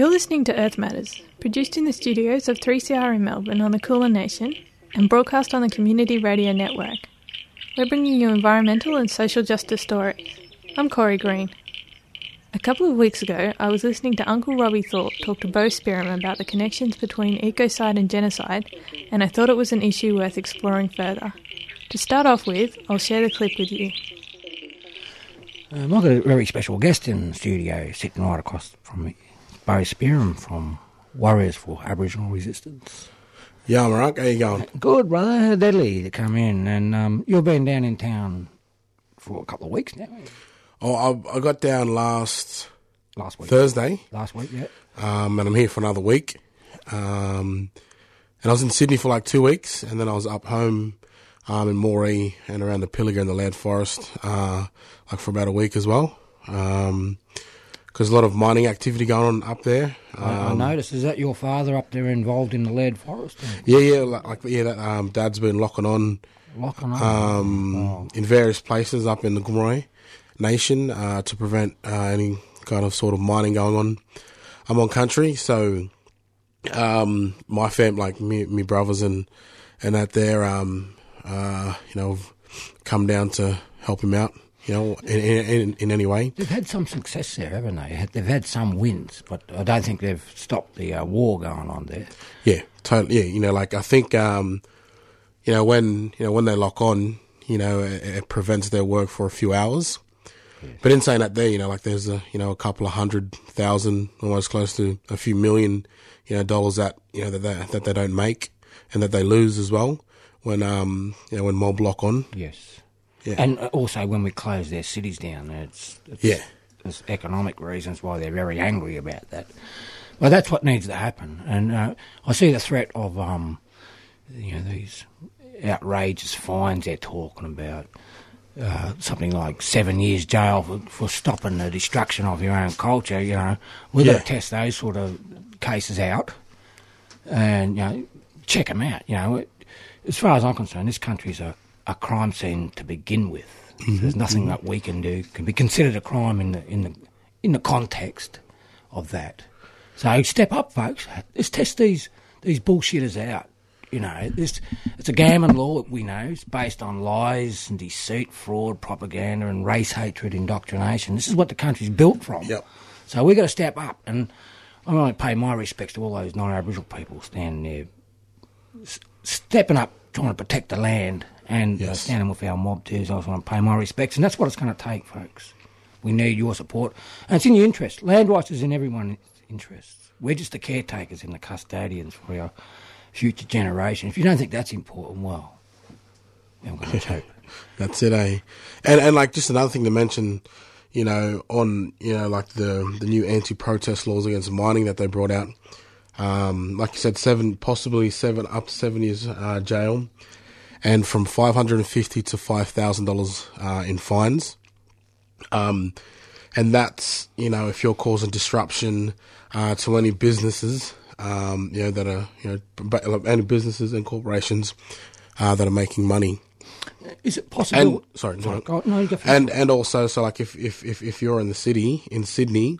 You're listening to Earth Matters, produced in the studios of 3CR in Melbourne on the Kulin Nation and broadcast on the Community Radio Network. We're bringing you environmental and social justice stories. I'm Corey Green. A couple of weeks ago, I was listening to Uncle Robbie Thorpe talk to Boe Spearim about the connections between ecocide and genocide, and I thought it was an issue worth exploring further. To start off with, I'll share the clip with you. Um, I've got a very special guest in the studio, sitting right across from me, Boe Spearim from Warriors for Aboriginal Resistance. Yeah, I'm alright. How you going? Good, brother. Deadly to come in. And um, you've been down in town for a couple of weeks now. Oh, I, I got down last Last week. Thursday, Last week, yeah. um, and I'm here for another week. Um, and I was in Sydney for like two weeks, and then I was up home um, in Moree and around the Pilliga and the Leard Forest, uh, like for about a week as well. Because a lot of mining activity going on up there. I, I noticed. Is that your father up there involved in the Leard forest? Yeah, yeah, like, like yeah. That, um, Dad's been locking on Locking up. um, in various places up in the Gomeroi Nation uh, to prevent uh, any kind of sort of mining going on. I'm on country, so um, my fam, like me, me brothers and and that there, um, uh, you know, come down to help him out, you know, in in, in, any way. They've had some success there, haven't they? They've had some wins, but I don't think they've stopped the uh, war going on there. Yeah, totally. Yeah, you know, like I think, um, you know, when you know when they lock on, you know, it, it prevents their work for a few hours. But in saying that, there, you know, like there's a you know a couple of hundred thousand, almost close to a few million, you know, dollars that you know that they, that they don't make and that they lose as well when um you know when mob lock on. Yes. Yeah. And also when we close their cities down, it's, it's Yeah. there's economic reasons why they're very angry about that. Well, that's what needs to happen, and uh, I see the threat of um, you know these outrageous fines they're talking about. Uh, something like seven years jail for, for stopping the destruction of your own culture. You know, we've got to test those sort of cases out and you know check them out. You know, as far as I'm concerned, this country's a, a crime scene to begin with. Mm-hmm. There's nothing mm-hmm. that we can do can be considered a crime in the in the in the context of that. So step up, folks. Let's test these these bullshitters out. You know, this it's a gammon law. We know it's based on lies and deceit, fraud, propaganda, and race hatred, indoctrination. This is what the country's built from. Yep. So we've got to step up, and I want to pay my respects to all those non-Aboriginal people standing there, s- stepping up, trying to protect the land, and uh, Yes. standing with our mob too. So I just want to pay my respects, and that's what it's going to take, folks. We need your support, and it's in your interest. Land rights is in everyone's interests. We're just the caretakers and the custodians for our future generation. If you don't think that's important, well, I'm going to hope. That's it, eh? And and like just another thing to mention, you know, on you know like the the new anti-protest laws against mining that they brought out. Um, like you said, seven possibly seven up to seven years uh, jail, and from five hundred and fifty to five thousand dollars uh, in fines. Um, and that's you know if you're causing disruption uh, to any businesses, um, you know that are you know any businesses and corporations uh, that are making money. Is it possible? And sorry, Sorry, no. no, and and also so like if if if, if you're in the city in Sydney,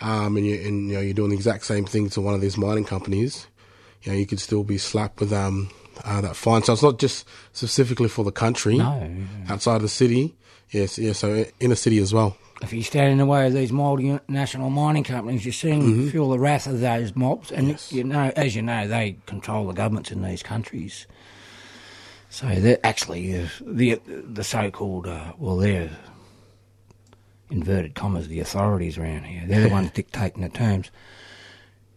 um, and you and you know you're doing the exact same thing to one of these mining companies, you know you could still be slapped with um uh, that fine. So it's not just specifically for the country. No. outside the city. Yes, yeah. So in a city as well. If you stand in the way of these multinational mining companies, you soon feel the wrath of those mobs. And Yes. you know, as you know, they control the governments in these countries. So they're actually uh, the the so-called uh, well, they're inverted commas the authorities around here. They're the ones dictating the terms.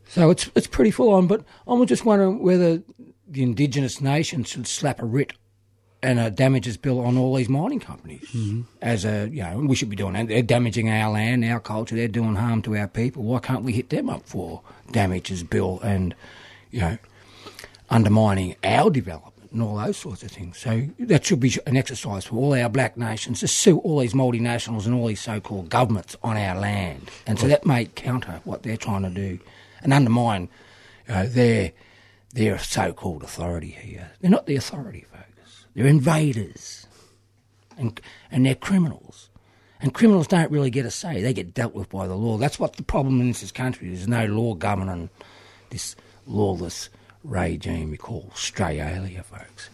So it's it's pretty full on. But I'm just wondering whether the indigenous nations should slap a writ and a damages bill on all these mining companies. Mm-hmm. As a, you know, we should be doing that. They're damaging our land, our culture. They're doing harm to our people. Why can't we hit them up for damages bill and, you know, undermining our development and all those sorts of things? So that should be an exercise for all our black nations to sue all these multinationals and all these so-called governments on our land. And so that may counter what they're trying to do and undermine uh, their their so-called authority here. They're not the authority, folks. They're invaders, and and they're criminals. And criminals don't really get a say. They get dealt with by the law. That's what the problem in this country. Is. There's no law governing this lawless regime we call Australia, folks.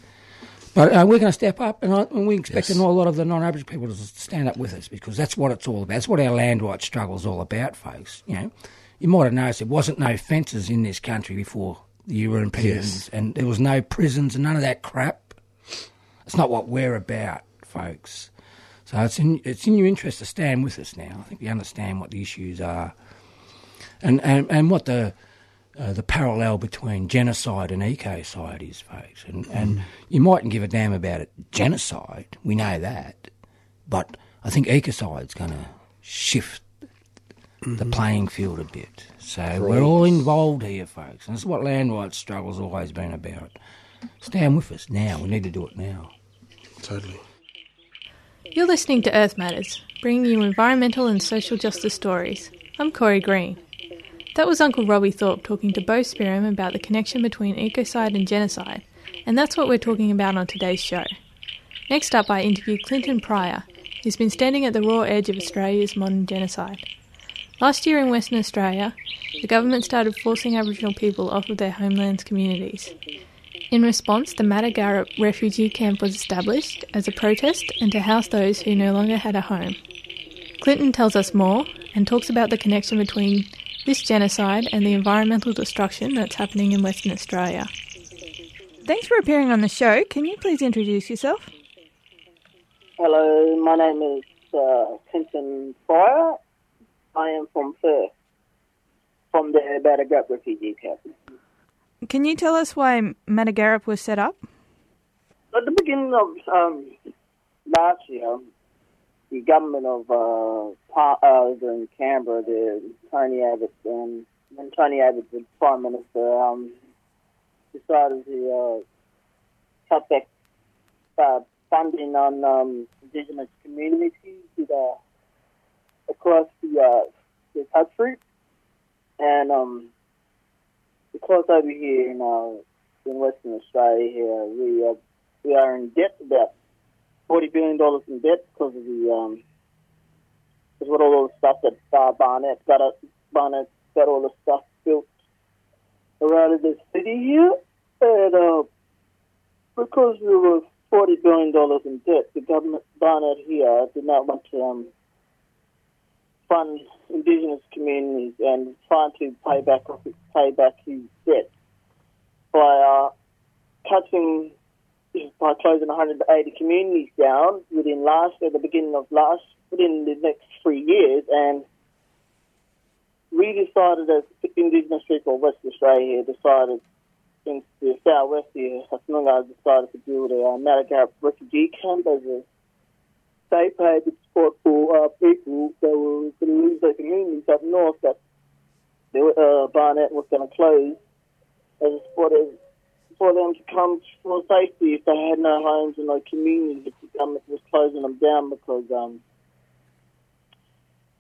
But uh, we're going to step up, and, I, and we expect yes. a lot of the non-Aboriginal people to stand up with us because that's what it's all about. That's what our land rights struggle is all about, folks. You know, you might have noticed there wasn't no fences in this country before the Europeans, yes. and there was no prisons and none of that crap. It's not what we're about, folks. So it's in it's in your interest to stand with us now. I think you understand what the issues are, and and, and what the uh, the parallel between genocide and ecocide is, folks. And mm. and you mightn't give a damn about it. Genocide, we know that, but I think ecocide's going to shift mm-hmm. the playing field a bit. So Great. we're all involved here, folks, and this is what land rights struggle's always been about. Stand with us now. We need to do it now. Totally. You're listening to Earth Matters, bringing you environmental and social justice stories. I'm Corey Green. That was Uncle Robbie Thorpe talking to Boe Spearim about the connection between ecocide and genocide, and that's what we're talking about on today's show. Next up, I interview Clinton Pryor, who's been standing at the raw edge of Australia's modern genocide. Last year in Western Australia, the government started forcing Aboriginal people off of their homelands communities. In response, the Matagarup refugee camp was established as a protest and to house those who no longer had a home. Clinton tells us more and talks about the connection between this genocide and the environmental destruction that's happening in Western Australia. Thanks for appearing on the show. Can you please introduce yourself? Hello, my name is uh, Clinton Pryor. I am from Perth, from the Matagarup refugee camp. Can you tell us why Matagarup was set up? At the beginning of um, last year, the government of uh, uh, in Canberra, the Tony Abbott, and when Tony Abbott was Prime Minister, um, decided to uh, cut back uh, funding on um, Indigenous communities uh, across the, uh, the country. And um, because over here in uh, in Western Australia here, we uh, we are in debt about forty billion dollars in debt because of the um because of all the stuff that uh, Barnett got a, Barnett got all the stuff built around the city here, and uh, because we were forty billion dollars in debt, the government Barnett here did not want to um, fund indigenous communities and trying to pay back pay back his debt by uh, cutting by closing 180 communities down within last at the beginning of last within the next three years and we decided as Indigenous people of West Australia decided in the southwest here, Hasnunga decided to build a Matagarup refugee camp as a safe haven spot for uh, people that were going to lose their communities up north that they uh, Barnett was going to close as a spot as, for them to come for safety if they had no homes and no communities. The government was closing them down because um,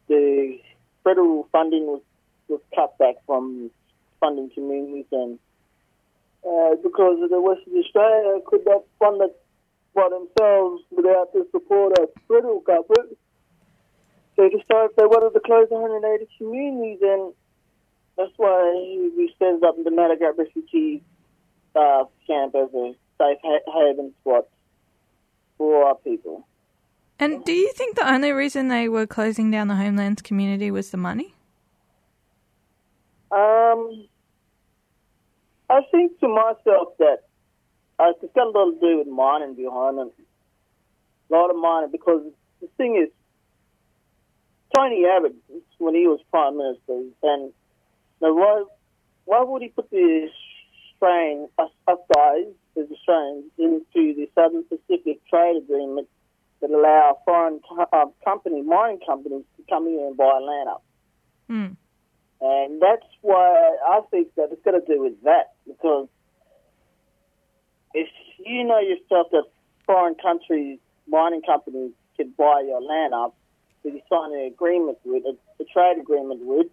the federal funding was, was cut back from funding communities and uh, because of the Western Australia could not fund it by themselves without the support of federal government. So they decided they wanted to close 180 communities, and that's why we set up the Matagarup refugee uh, camp as a safe haven spot for our people. And do you think the only reason they were closing down the homelands community was the money? Um, I think to myself that uh, it's got a lot to do with mining behind it. A lot of mining because the thing is, Tony Abbott, when he was Prime Minister, and now why, why would he put the us, us guys, as Australians, into the Southern Pacific Trade Agreement that allow foreign uh, company, mining companies to come here and buy land up? Mm. And that's why I think that it's got to do with that because if you know yourself that foreign countries, mining companies can buy your land up, so you sign an agreement with, a, a trade agreement with,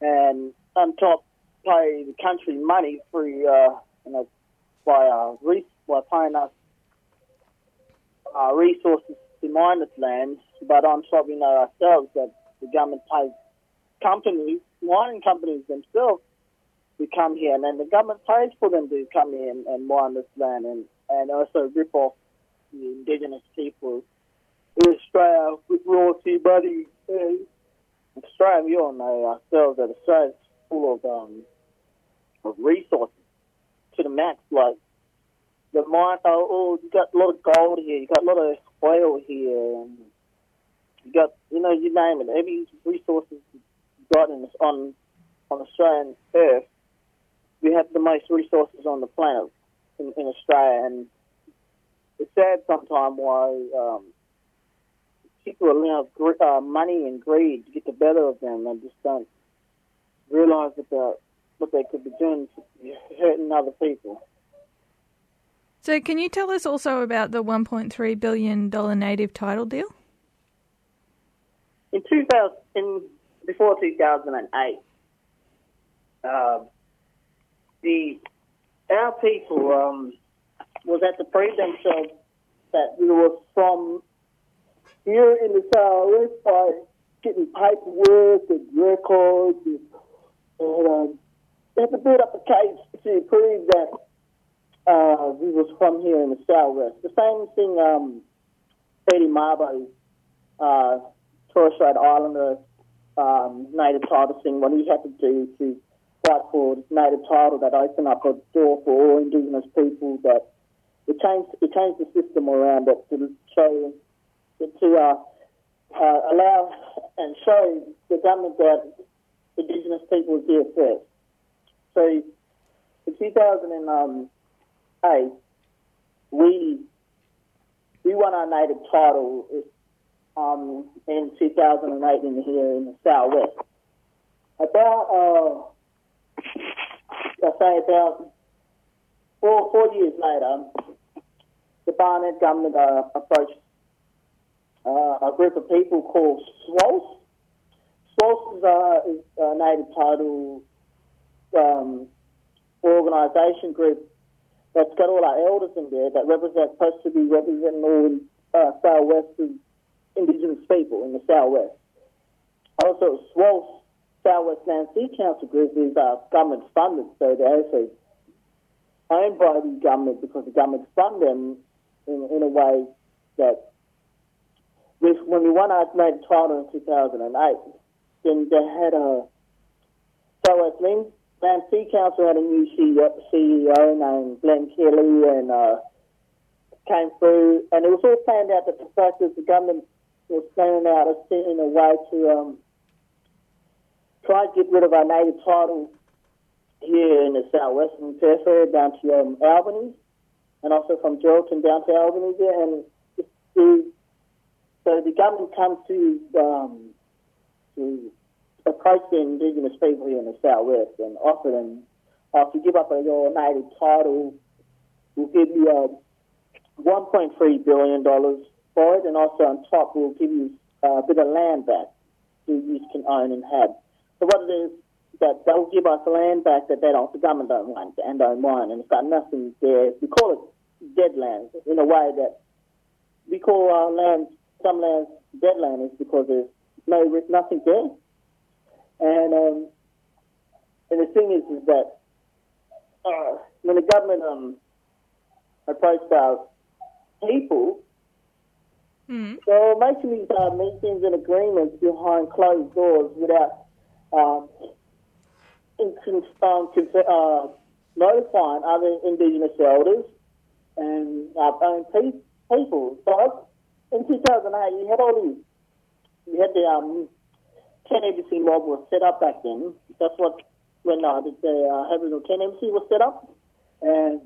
and on top pay the country money through, uh, you know, by, uh, re- by paying us uh, resources to mine this land, but on top we know ourselves that the government pays companies, mining companies themselves, to come here, and then the government pays for them to come here and, and mine this land and, and also rip off the indigenous people. In Australia with royalty money. Australia, we all know ourselves that Australia's full of um, of resources to the max. Like the mine, oh, oh, you got a lot of gold here, you got a lot of oil here, and you got, you know, you name it, every resources you got in, on on Australian earth. We have the most resources on the planet in, in Australia, and it's sad sometimes why um, people allow uh, money and greed to get the better of them and just don't realize that the, what they could be doing hurting other people. So, can you tell us also about the $1.3 billion native title deal? In 2000, in, before 2008, uh, the our people um, was at the prove themselves that we were from here in the Southwest by getting paperwork and records and, and um, they had to build up a case to prove that uh, we was from here in the Southwest. The same thing um, Eddie Mabo, uh, Torres Strait Islander um, native title thing, what he had to do to fight for native title that opened up a door for all Indigenous people that it changed it changed the system around it to show to uh, uh, allow and show the government that Indigenous people was here first. So in 2008, we we won our native title um, in 2008 in here in the southwest. About uh, I say about four four years later, the Barnett government uh, approached uh, a group of people called SWALS. SWALS is a, is a native title um, organisation group that's got all our elders in there that represent, supposed to be representing all uh, Southwest Indigenous people in the Southwest. Also, SWALS Southwest Land Sea Council group is uh, government funded, so they're also owned by the government because the government fund them in, in a way that with, when we won our native title in 2008, then they had a Southwest Land, Land Sea Council had a new CEO named Glenn Kelly and uh, came through, and it was all planned out that the fact that the government was planning out a, in a way to um, try to get rid of our native title here in the southwestern territory down to um, Albany, and also from Geraldton down to Albany there, and the, so the government comes to um, to approach the indigenous people here in the southwest and offer them, uh, if you give up your native title, we'll give you uh, $1.3 billion for it, and also on top we'll give you uh, a bit of land back that you can own and have. So what it is that they'll give us land back that they don't, the government don't want and don't mind, and it's got nothing there. We call it dead land in a way that we call our land, some lands dead land is because there's no nothing there. And um, and the thing is, is that uh, when the government um, approached our people, Mm. they were making these uh, meetings and agreements behind closed doors without um, in, um, uh, notifying other Indigenous elders and our own pe- people. So in 2008, you had all these, you had the um, tent embassy mob was set up back then. That's what, when uh, the, the uh, Aboriginal Tent Embassy was set up. And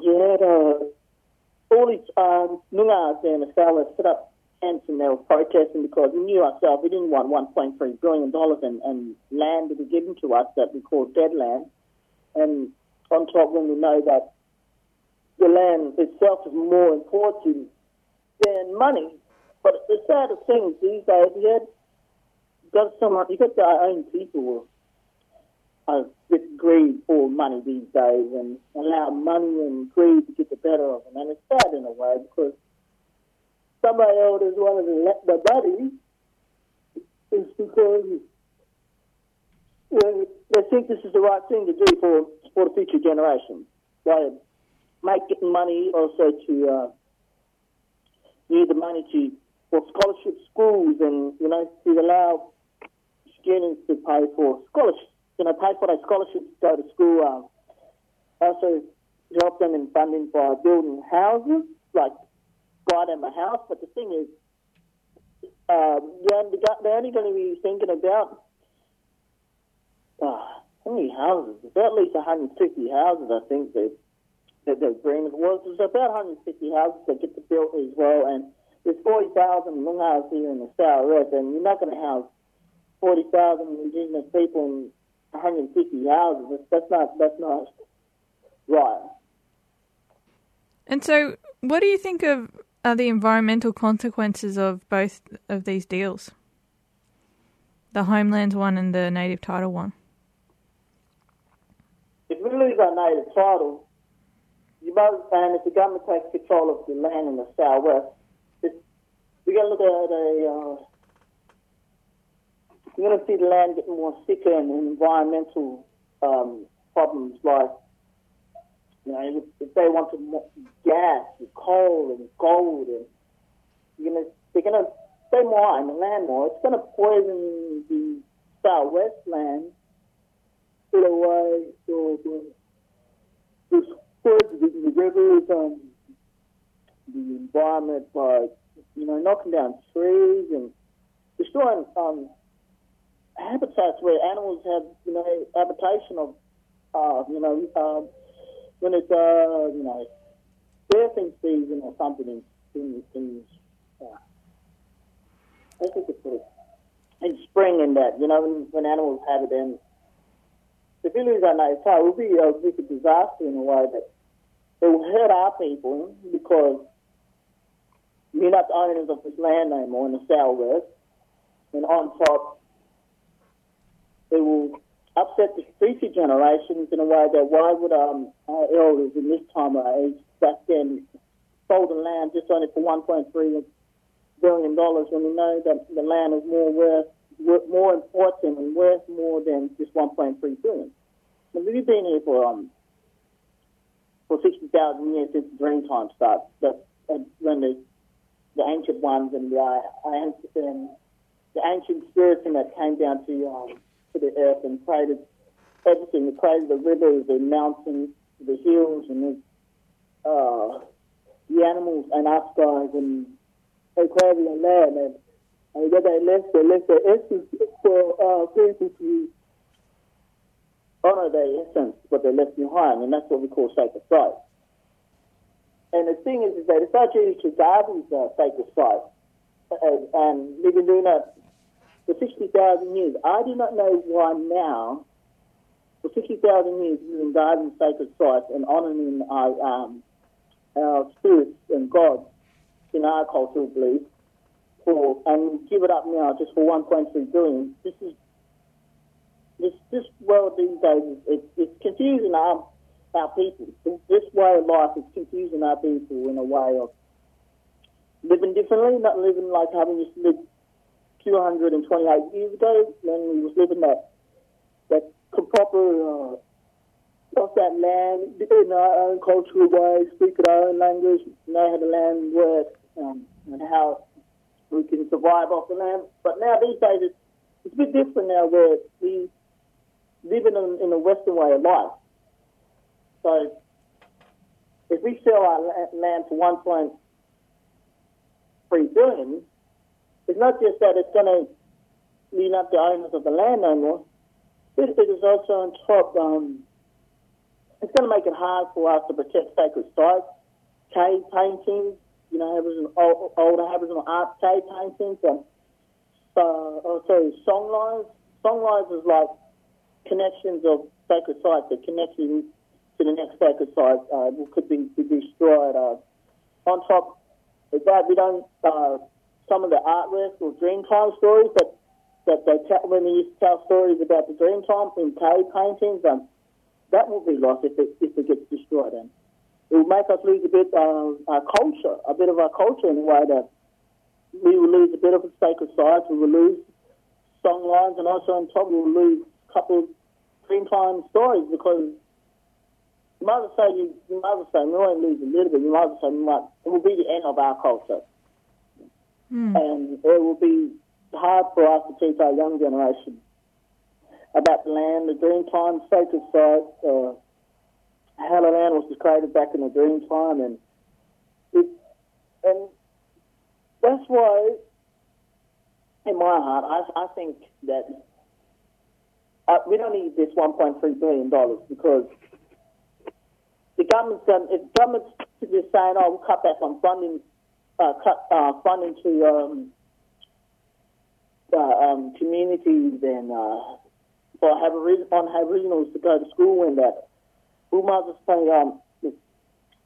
you had uh, all these um, in the south set up tents and they were protesting because we knew ourselves we didn't want $1.3 billion and, and land to be given to us that we call dead land. And on top, when we know that the land itself is more important than money. But the saddest thing these days, had got someone, you got our own people uh, with greed for money these days and allow money and greed to get the better of them. And it's sad in a way because somebody else is one of the, the buddies is because you they think this is the right thing to do for, for the future generation. They make money also to uh, use the money to for scholarship schools and you know to allow students to pay for scholarships, you know, pay for their scholarships to go to school. Uh, also help them in funding by building houses, like buy them a house. But the thing is, uh, they're only going to be thinking about uh, how many houses? About at least 150 houses, I think that that the agreement was. There's about 150 houses that get to built as well, and there's 40,000 Noongar here in the south and you're not going to have 40,000 Indigenous people in 150 houses. That's not that's not right. And so, what do you think of are the environmental consequences of both of these deals? The homelands one and the native title one. If we lose our native title, you both, and if the government takes control of the land in the southwest, we're going to look at a. Uh, you're going to see the land getting more sicker and environmental um, problems like, you know, if they want to gas and coal and gold, and you're going to, they're going to, they mine the land more. It's going to poison the southwest land in way so this poison the rivers and the environment by you know, knocking down trees and destroying um, habitats where animals have, you know, habitation of, uh, you know, um, when it's, uh, you know, birthing season or something in, in, in uh, I think it's sort of in spring and that, you know, when, when animals have it in. If we lose our native it will be a big disaster in a way that it will hurt our people because we're not the owners of this land anymore in the southwest. And on top, it will upset the future generations in a way that why would um, our elders in this time of age back then sold the land just only for 1.3 billion dollars when we know that the land is more worth, more important and worth more than just 1.3 billion. So we've been here for um for 60,000 years since Dreamtime started. That when the the ancient ones and the, uh, ancient, the ancient spirits and that came down to um, to the earth and created everything. They created the rivers, the mountains, the hills, and the, uh, the animals and us guys, and they created the land. And, and what they left, they left their essence for uh, people to honor their essence, what they left behind, and that's what we call sacred sites. And the thing is, is that it's not duty to these uh, sacred sites. And, and that for 60,000 years. I do not know why now, for 60,000 years, we've been guarding sacred sites and honoring our, um, our spirits and gods in our cultural belief. For, and give it up now just for 1.3 billion. This is this this world these days it, it's confusing our our people. This way of life is confusing our people in a way of living differently, not living like having used to live 228 years ago when we was living that that proper uh, of that land in our own cultural way, speak our own language, know how the land works um, and how we can survive off the land. But now these days it's, it's a bit different now where we live in a, in a Western way of life. So if we sell our land for 1.3 billion, it's not just that it's going to mean up the owners of the land no more. It, it is also on top. Um, it's going to make it hard for us to protect sacred sites, cave paintings, you know, Aboriginal, old, old Aboriginal art cave paintings, and uh, also songlines. Songlines is like connections of sacred sites that connect you to the next sacred site uh, could be, be destroyed. Uh, on top of that, we don't, uh, some of the artwork or Dreamtime stories that, that they tell, when they used to tell stories about the Dreamtime in cave paintings, um, that will be lost if it, if it gets destroyed. And it will make us lose a bit of our culture, a bit of our culture in a way that we will lose a bit of a sacred side. We will lose song lines, and also on top we will lose a couple of Dreamtime stories because well say you, well say we won't lose a little bit. We might, it will be the end of our culture, and it will be hard for us to teach our young generation about the land, the Dreamtime sacred site, uh, how the land was created back in the Dreamtime, and it, and that's why, in my heart, I, I think that uh, we don't need this 1.3 billion dollars because the government's done, if government's just saying, "Oh, we'll cut back on funding, uh, cut uh, funding to um, uh, um, communities and uh, for Aboriginals on Aboriginals to go to school and that, we might just say, um,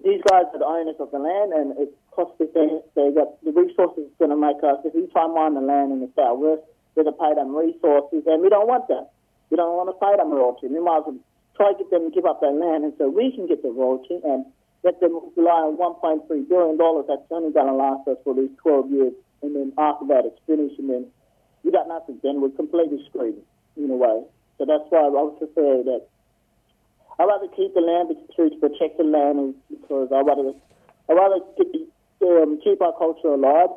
these guys are the owners of the land, and it costs us. They, got the resources going to make us. If we try and mine the land in the southwest, we're going to pay them resources, and we don't want that. We don't want to pay them royalty. We might as well try to get them to give up their land, and so we can get the royalty and let them rely on 1.3 billion dollars. That's only going to last us for these 12 years, and then after that, it's finished, and then we got nothing. Then we're completely screwed in a way. So that's why I would prefer that. I'd rather keep the land through to protect the land because I'd rather, I'd rather keep, um, keep our culture alive,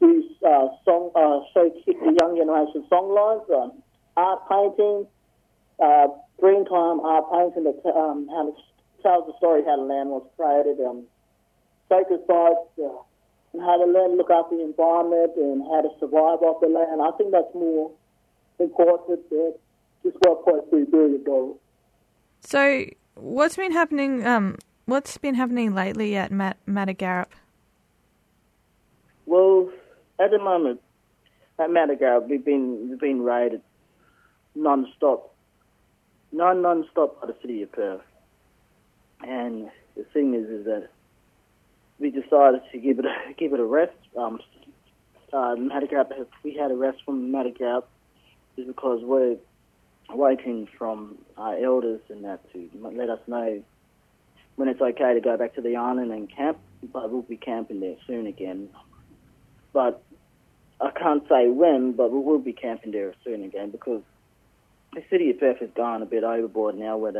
do uh, song, uh, show the young generation song lines, um, art painting, uh, Dreamtime art painting that um, how it tells the story how the land was created, um, sacred sites, uh, and how the land look after the environment and how to survive off the land. I think that's more important than just 1.3 billion dollars. So, what's been happening? Um, what's been happening lately at Mat- Matagarup? Well, at the moment, at Matagarup, we've been we've been raided non-stop, non non-stop by the city of Perth. And the thing is, is that we decided to give it a, give it a rest. Um, uh, we had a rest from Matagarup is because we're waiting from our elders and that to let us know when it's okay to go back to the island and camp. But we'll be camping there soon again. But I can't say when, but we will be camping there soon again because the city of Perth has gone a bit overboard now where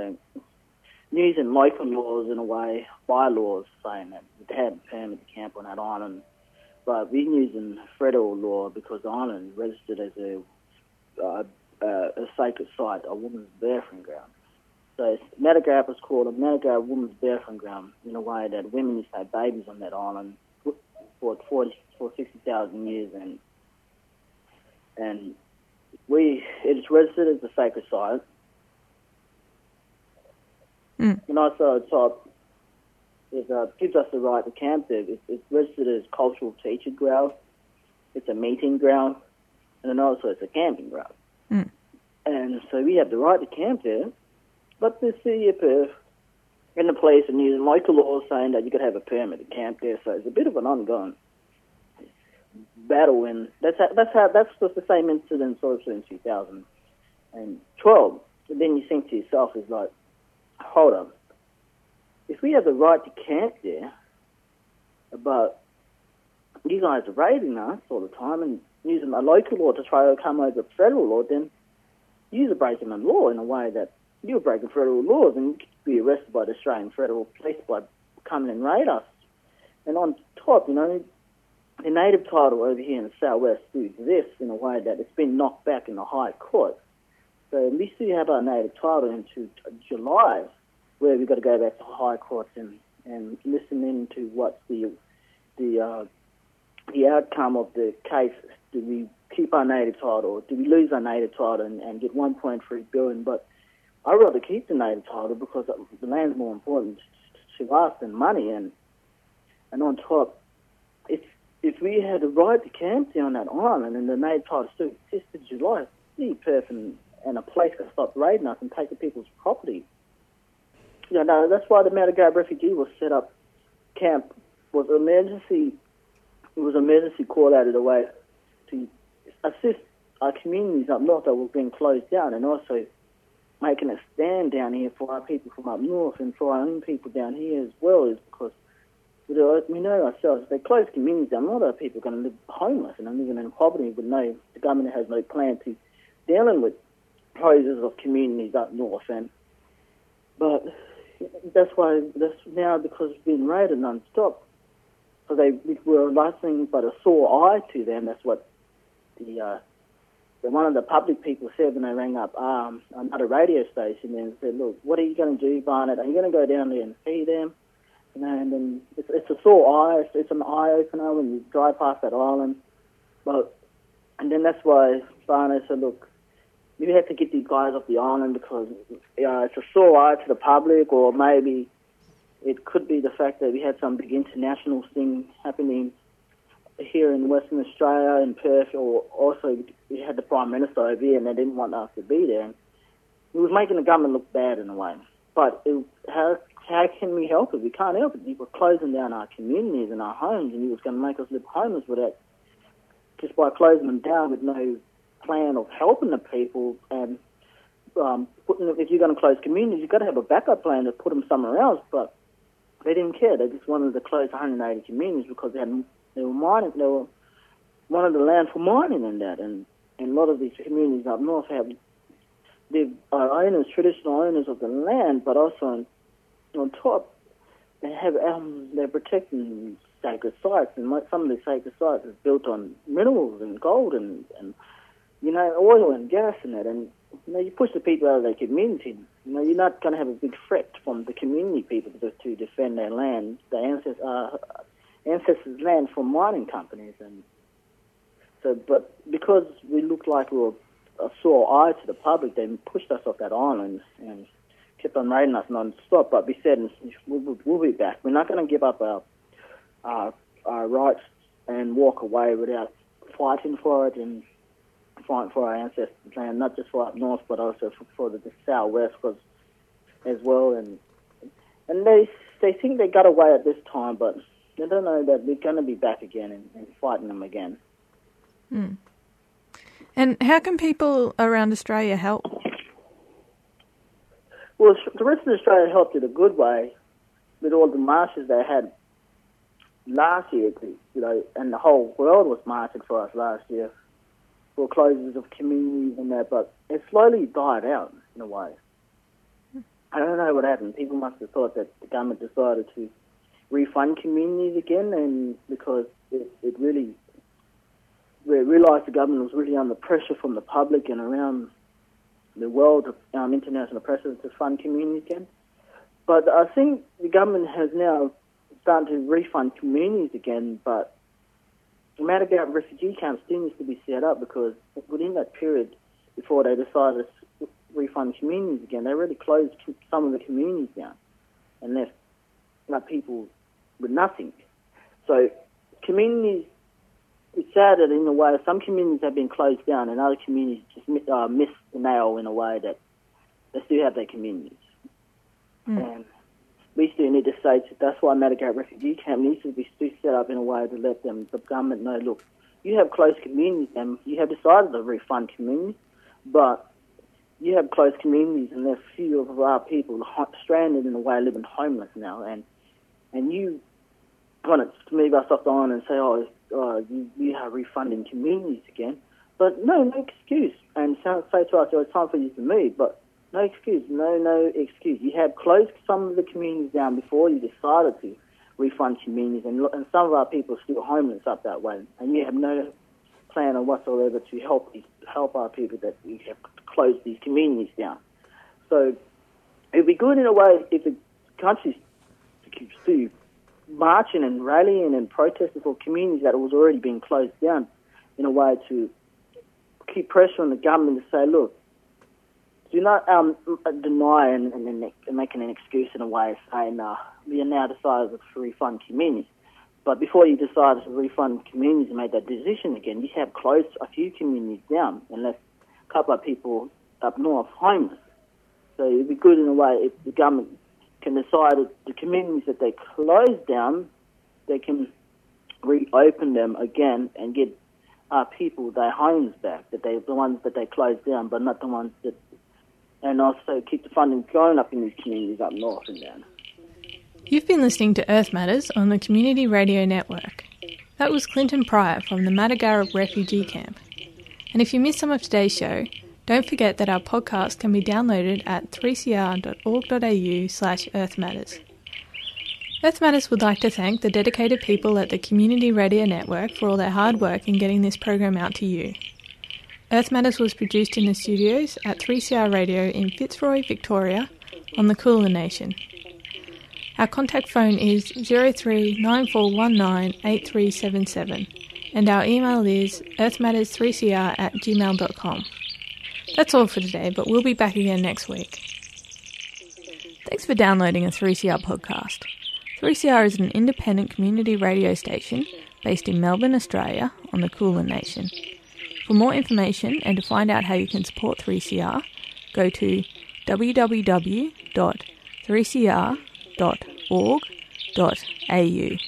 using local laws in a way, bylaws saying that they had a permit to camp on that island. But we're using federal law because the island is registered as a uh, uh, a sacred site, a woman's birthing ground. So Matagarup is called a Matagarup woman's birthing ground in a way that women used to have babies on that island for 40, for 60,000 years and and we it is registered as a sacred site. Mm. And also top it uh, gives us the right to camp there. It's, it's registered as cultural teacher ground. It's a meeting ground, and then also it's a camping ground. Mm. And so we have the right to camp there, but the city of Perth and the police are using local laws saying that you could have a permit to camp there. So it's a bit of an ongoing battle, and that's how, that's how that's just the same incident also in 2012. And then you think to yourself, is like, hold on, if we have the right to camp there, but you guys are raiding us all the time and using a local law to try to come over federal law, then you're breaking the law in a way that you're breaking federal laws and be arrested by the Australian federal police by coming and raid us. And on top, you know, the native title over here in the southwest still exists in a way that it's been knocked back in the High Court. So we still have our native title into July, where we've got to go back to High courts and, and listen in to what's the the uh, the outcome of the case. Do we keep our native title, do we lose our native title and, and get 1.3 billion? But I'd rather keep the native title because the land's more important to us than money. And and on top, if if we had the right to camp there on that island and the native title still existed, July, city Perth and, and a place could stop raiding us and taking people's property. You know, that's why the Matagarup refugee was set up. Camp was emergency. It was emergency call out of the way to assist our communities up north that were being closed down, and also making a stand down here for our people from up north and for our own people down here as well, is because we know ourselves, if they close communities down, a lot of people are going to live homeless and living in poverty with no, the government has no plan to dealing with closures of communities up north. And But that's why, that's now because it's been raided non-stop. So they were nothing but a sore eye to them. That's what the, uh, the one of the public people said when they rang up um, another radio station and said, look, what are you going to do, Barnett? Are you going to go down there and see them? You know, and then it's, it's a sore eye. It's, it's an eye opener when you drive past that island. But and then that's why Barnett said, look, you have to get these guys off the island because know, it's a sore eye to the public, or maybe it could be the fact that we had some big international thing happening here in Western Australia, in Perth, or also we had the Prime Minister over here and they didn't want us to be there. it was making the government look bad in a way. But it, how how can we help it? We can't help it. We were closing down our communities and our homes, and he was going to make us live homeless with it just by closing them down with no plan of helping the people. And um, putting, if you're going to close communities, you've got to have a backup plan to put them somewhere else. But they didn't care. They just wanted to close 180 communities because they had they were mining. They were wanted the land for mining and that. And, and a lot of these communities up north have they are owners, traditional owners of the land, but also on, on top they have um, they're protecting sacred sites, and some of these sacred sites is built on minerals and gold and, and you know oil and gas and that. And you know you push the people out of their community. You know you're not going to have a big threat from the community people to, to defend their land, the ancestors, uh, ancestors' land from mining companies. And so, but because we looked like we were a sore eye to the public, they pushed us off that island and kept on raiding us non-stop. But we said we'll, we'll be back. We're not going to give up our, our our rights and walk away without fighting for it and fighting for our ancestors' land, not just for up north, but also for, for the, the southwest, cause, as well. And and they they think they got away at this time, but they don't know that we're going to be back again and, and fighting them again. Mm. And how can people around Australia help? Well, the rest of Australia helped in a good way with all the marches they had last year, you know, and the whole world was marching for us last year for closures of communities and that, but it slowly died out in a way. I don't know what happened. People must have thought that the government decided to refund communities again, and because it, it really we realised the government was really under pressure from the public and around the world of um, international pressure to fund communities again. But I think the government has now started to refund communities again, but Matagarup refugee camps still needs to be set up because within that period before they decided to refund the communities again, they already closed some of the communities down and left like, people with nothing. So communities it's sad that in a way some communities have been closed down and other communities just uh, miss the nail in a way that they still have their communities. Mm. And we still need to say that's why Matagarup refugee camp needs to be set up in a way to let them, the government know, look, you have closed communities and you have decided to refund communities, but you have closed communities and there's few of our people stranded in a way living homeless now and and you want to move us off the island and say, oh, uh, you, you are refunding communities again. But no, no excuse. And say to us, oh, it's time for you to move. But no excuse, no, no excuse. You have closed some of the communities down before you decided to refund communities, and, and some of our people are still homeless up that way, and you have no plan or whatsoever to help help our people that you have closed these communities down. So it'd be good in a way if the countries to marching and rallying and protesting for communities that was already being closed down in a way to keep pressure on the government to say, look, do not um, deny and, and, and making an excuse in a way saying uh, we are now decided to refund communities. But before you decided to refund communities and made that decision again, you have closed a few communities down and left a couple of people up north homeless. So it'd be good in a way if the government can decide that the communities that they close down, they can reopen them again and get our people their homes back. That they the ones that they closed down, but not the ones that, and also keep the funding going up in these communities up north and down. You've been listening to Earth Matters on the Community Radio Network. That was Clinton Pryor from the Matagarup Refugee Camp. And if you missed some of today's show, don't forget that our podcast can be downloaded at 3cr.org.au slash earthmatters. Earth Matters would like to thank the dedicated people at the Community Radio Network for all their hard work in getting this program out to you. Earth Matters was produced in the studios at 3CR Radio in Fitzroy, Victoria, on the Kulin Nation. Our contact phone is 0394198377 and our email is earthmatters3cr at gmail.com. That's all for today, but we'll be back again next week. Thanks for downloading a 3CR podcast. 3CR is an independent community radio station based in Melbourne, Australia, on the Kulin Nation. For more information and to find out how you can support 3CR, go to www.3cr.org.au.